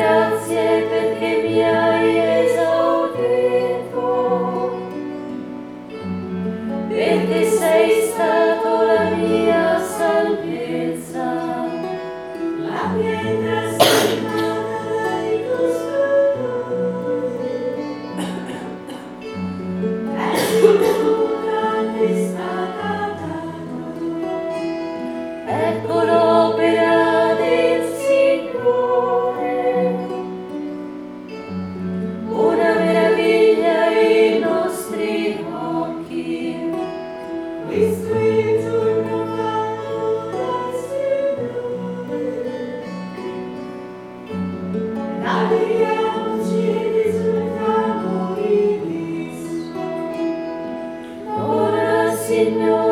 Celebrate il Signore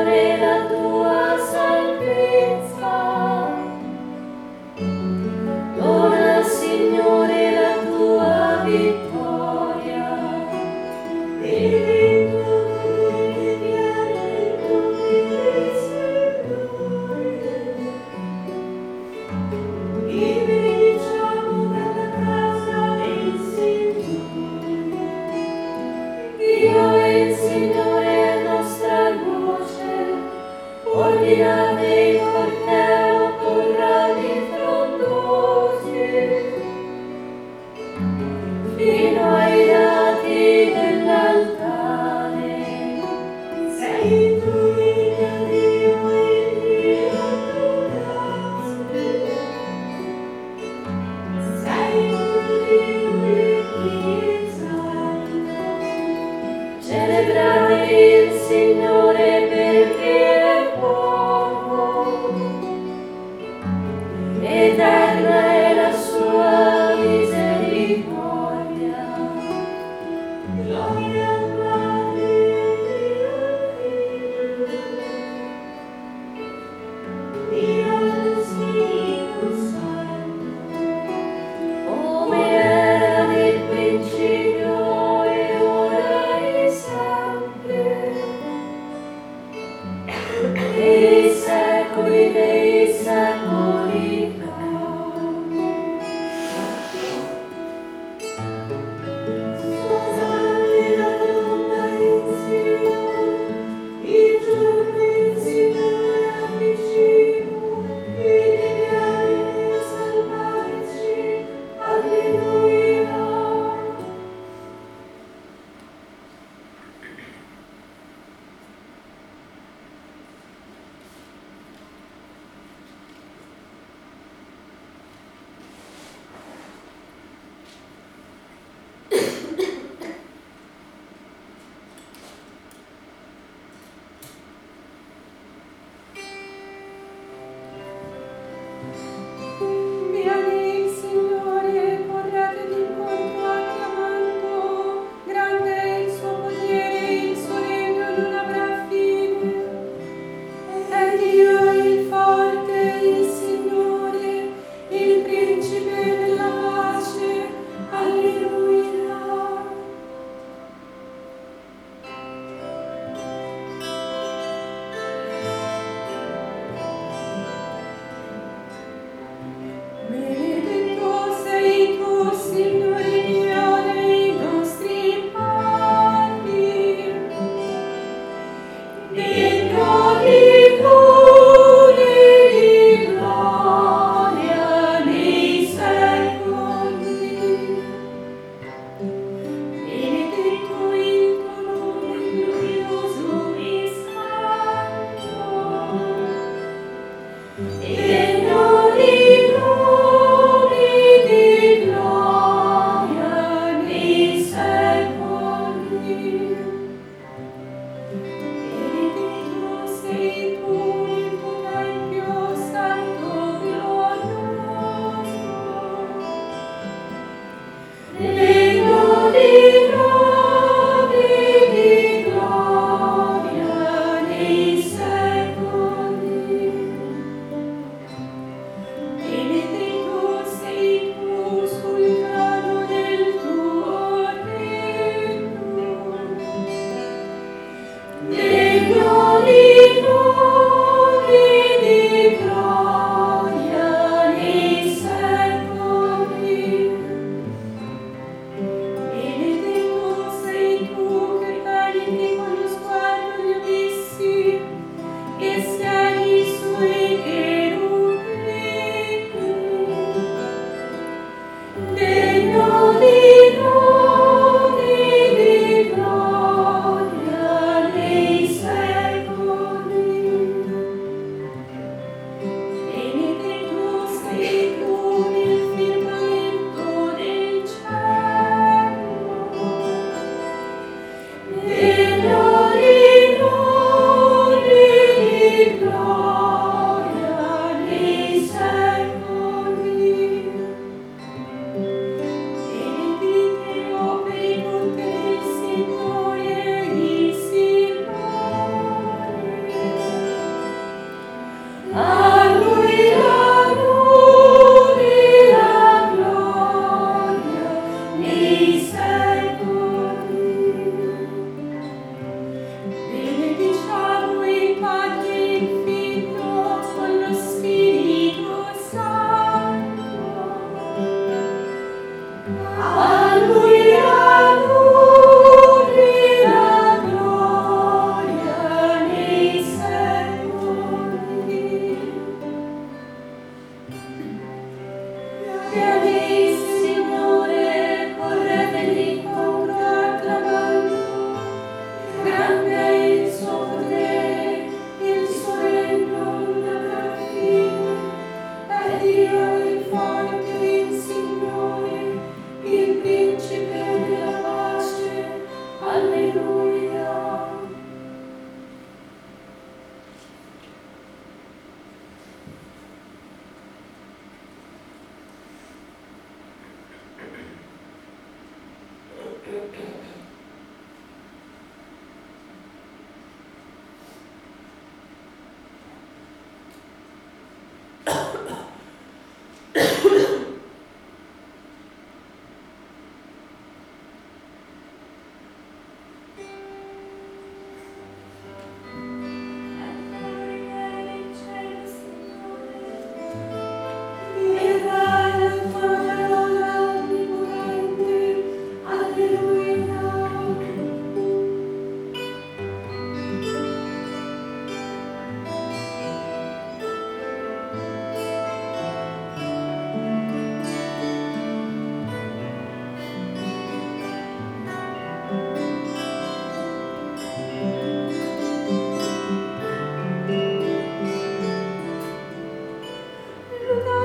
you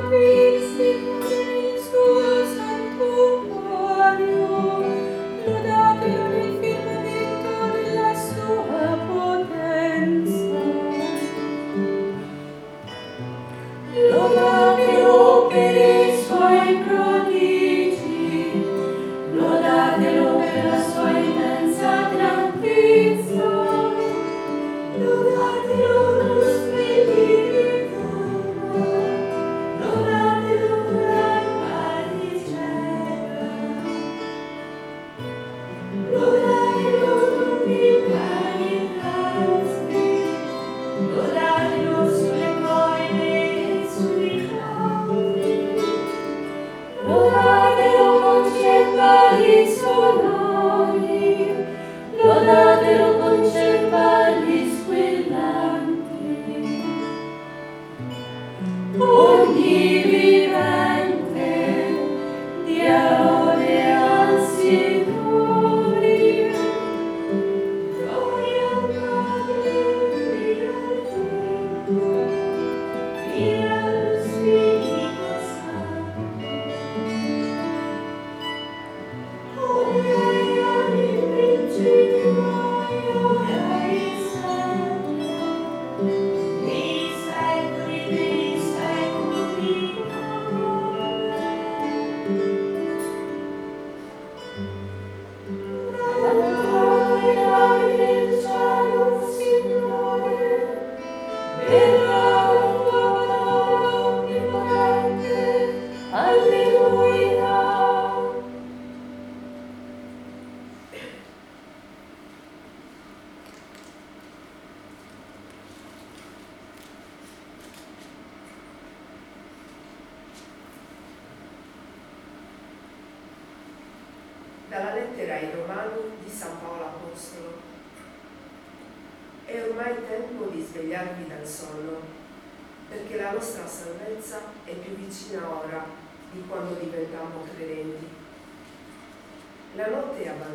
free.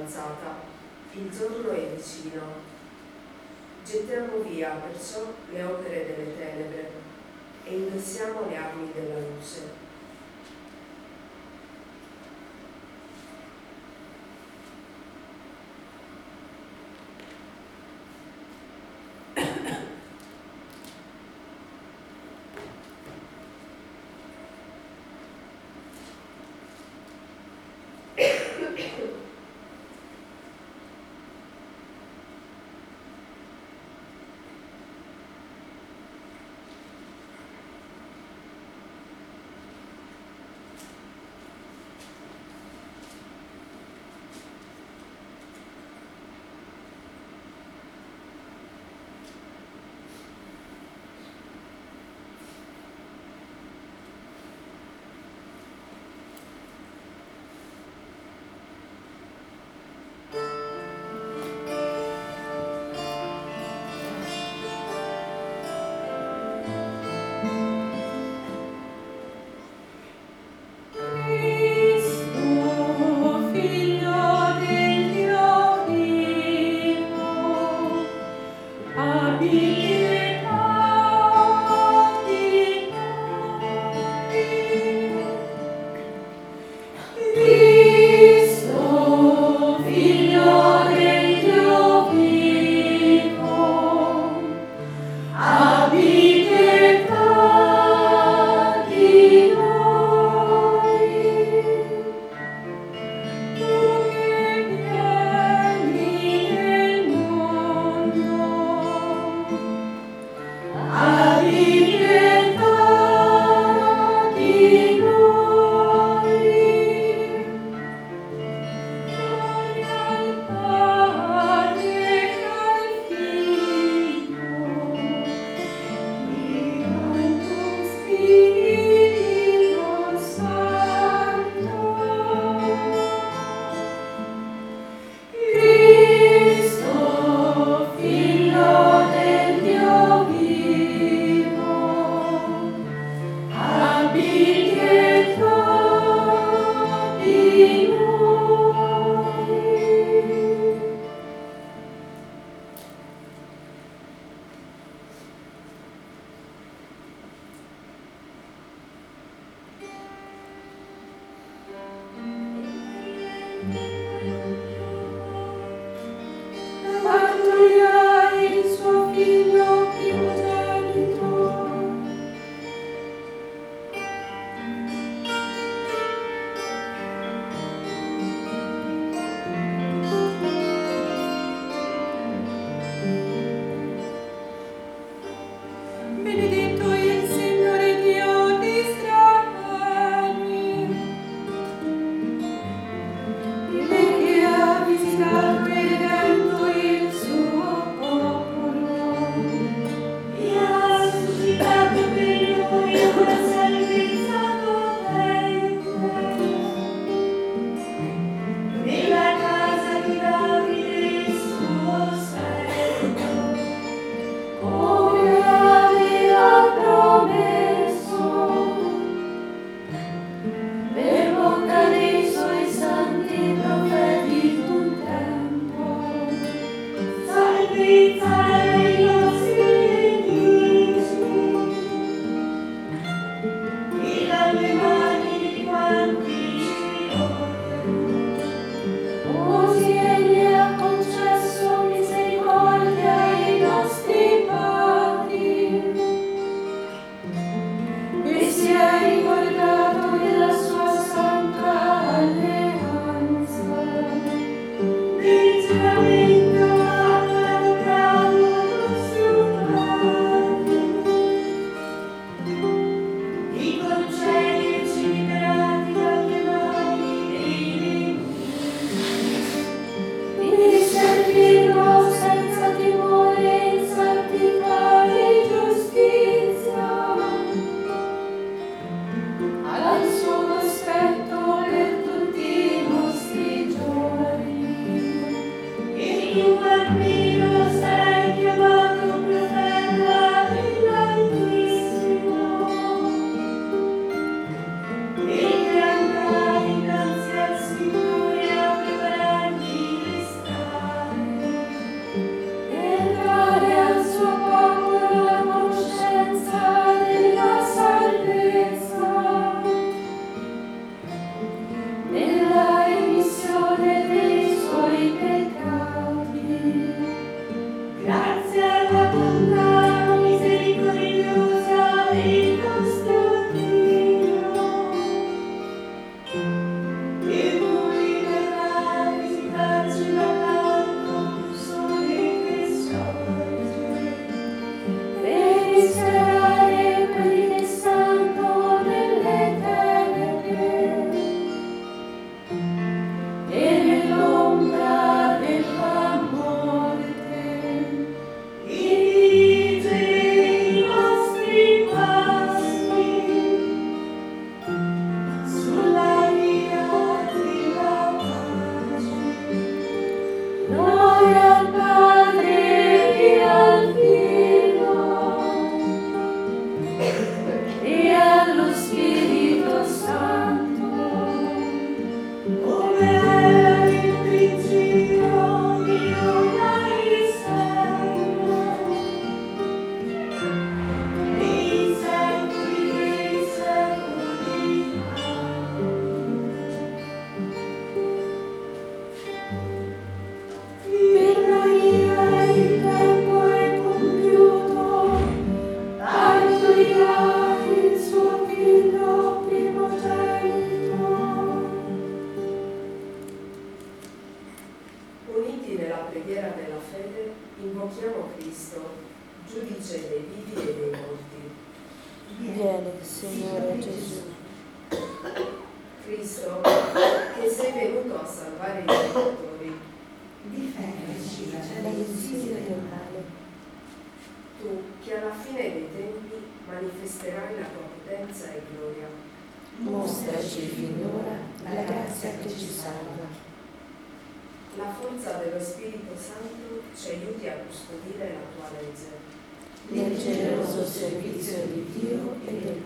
Avanzata, il giorno è vicino. Gettiamo via perciò le opere delle tenebre e indossiamo le armi della luce.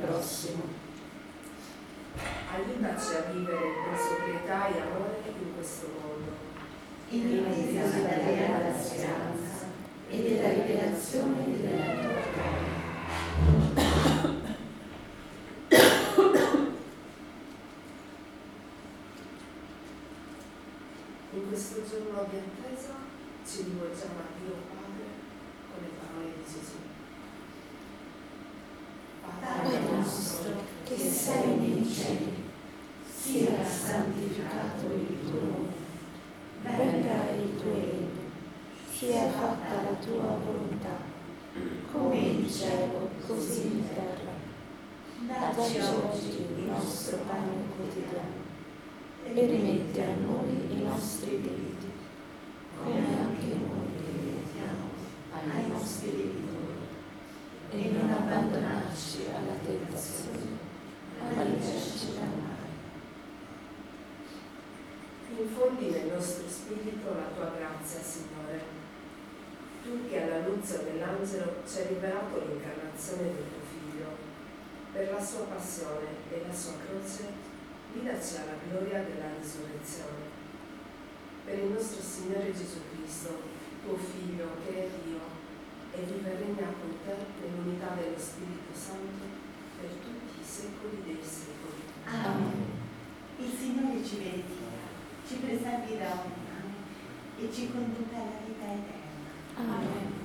Prossimo. Aiutaci a vivere con sobrietà e amore in questo mondo. in attesa della reale speranza e della rivelazione della tua gloria. In questo giorno di attesa ci rivolgiamo a Dio Padre con le parole di Gesù. Padre nostro che sei nei cieli, sia santificato il tuo nome, Venga il tuo regno. Sia fatta la tua volontà, come in cielo, così in terra. Dacci oggi il nostro pane quotidiano e rimetti a noi i nostri debiti, come anche noi rimettiamo ai nostri debitori. E non abbandonarci alla tentazione, ma liberarci dal male. Infondi nel nostro spirito la tua grazia, Signore. Tu che all'annunzio dell'angelo ci hai rivelato l'incarnazione del tuo Figlio, per la sua passione e la sua croce, guidaci alla gloria della risurrezione. Per il nostro Signore Gesù Cristo, tuo Figlio che è Dio, e vive e regna con te nell'unità dello Spirito Santo per tutti i secoli dei secoli. Amen. Il Signore ci benedica, ci preservi da ogni male e ci conduca alla vita eterna. Amen.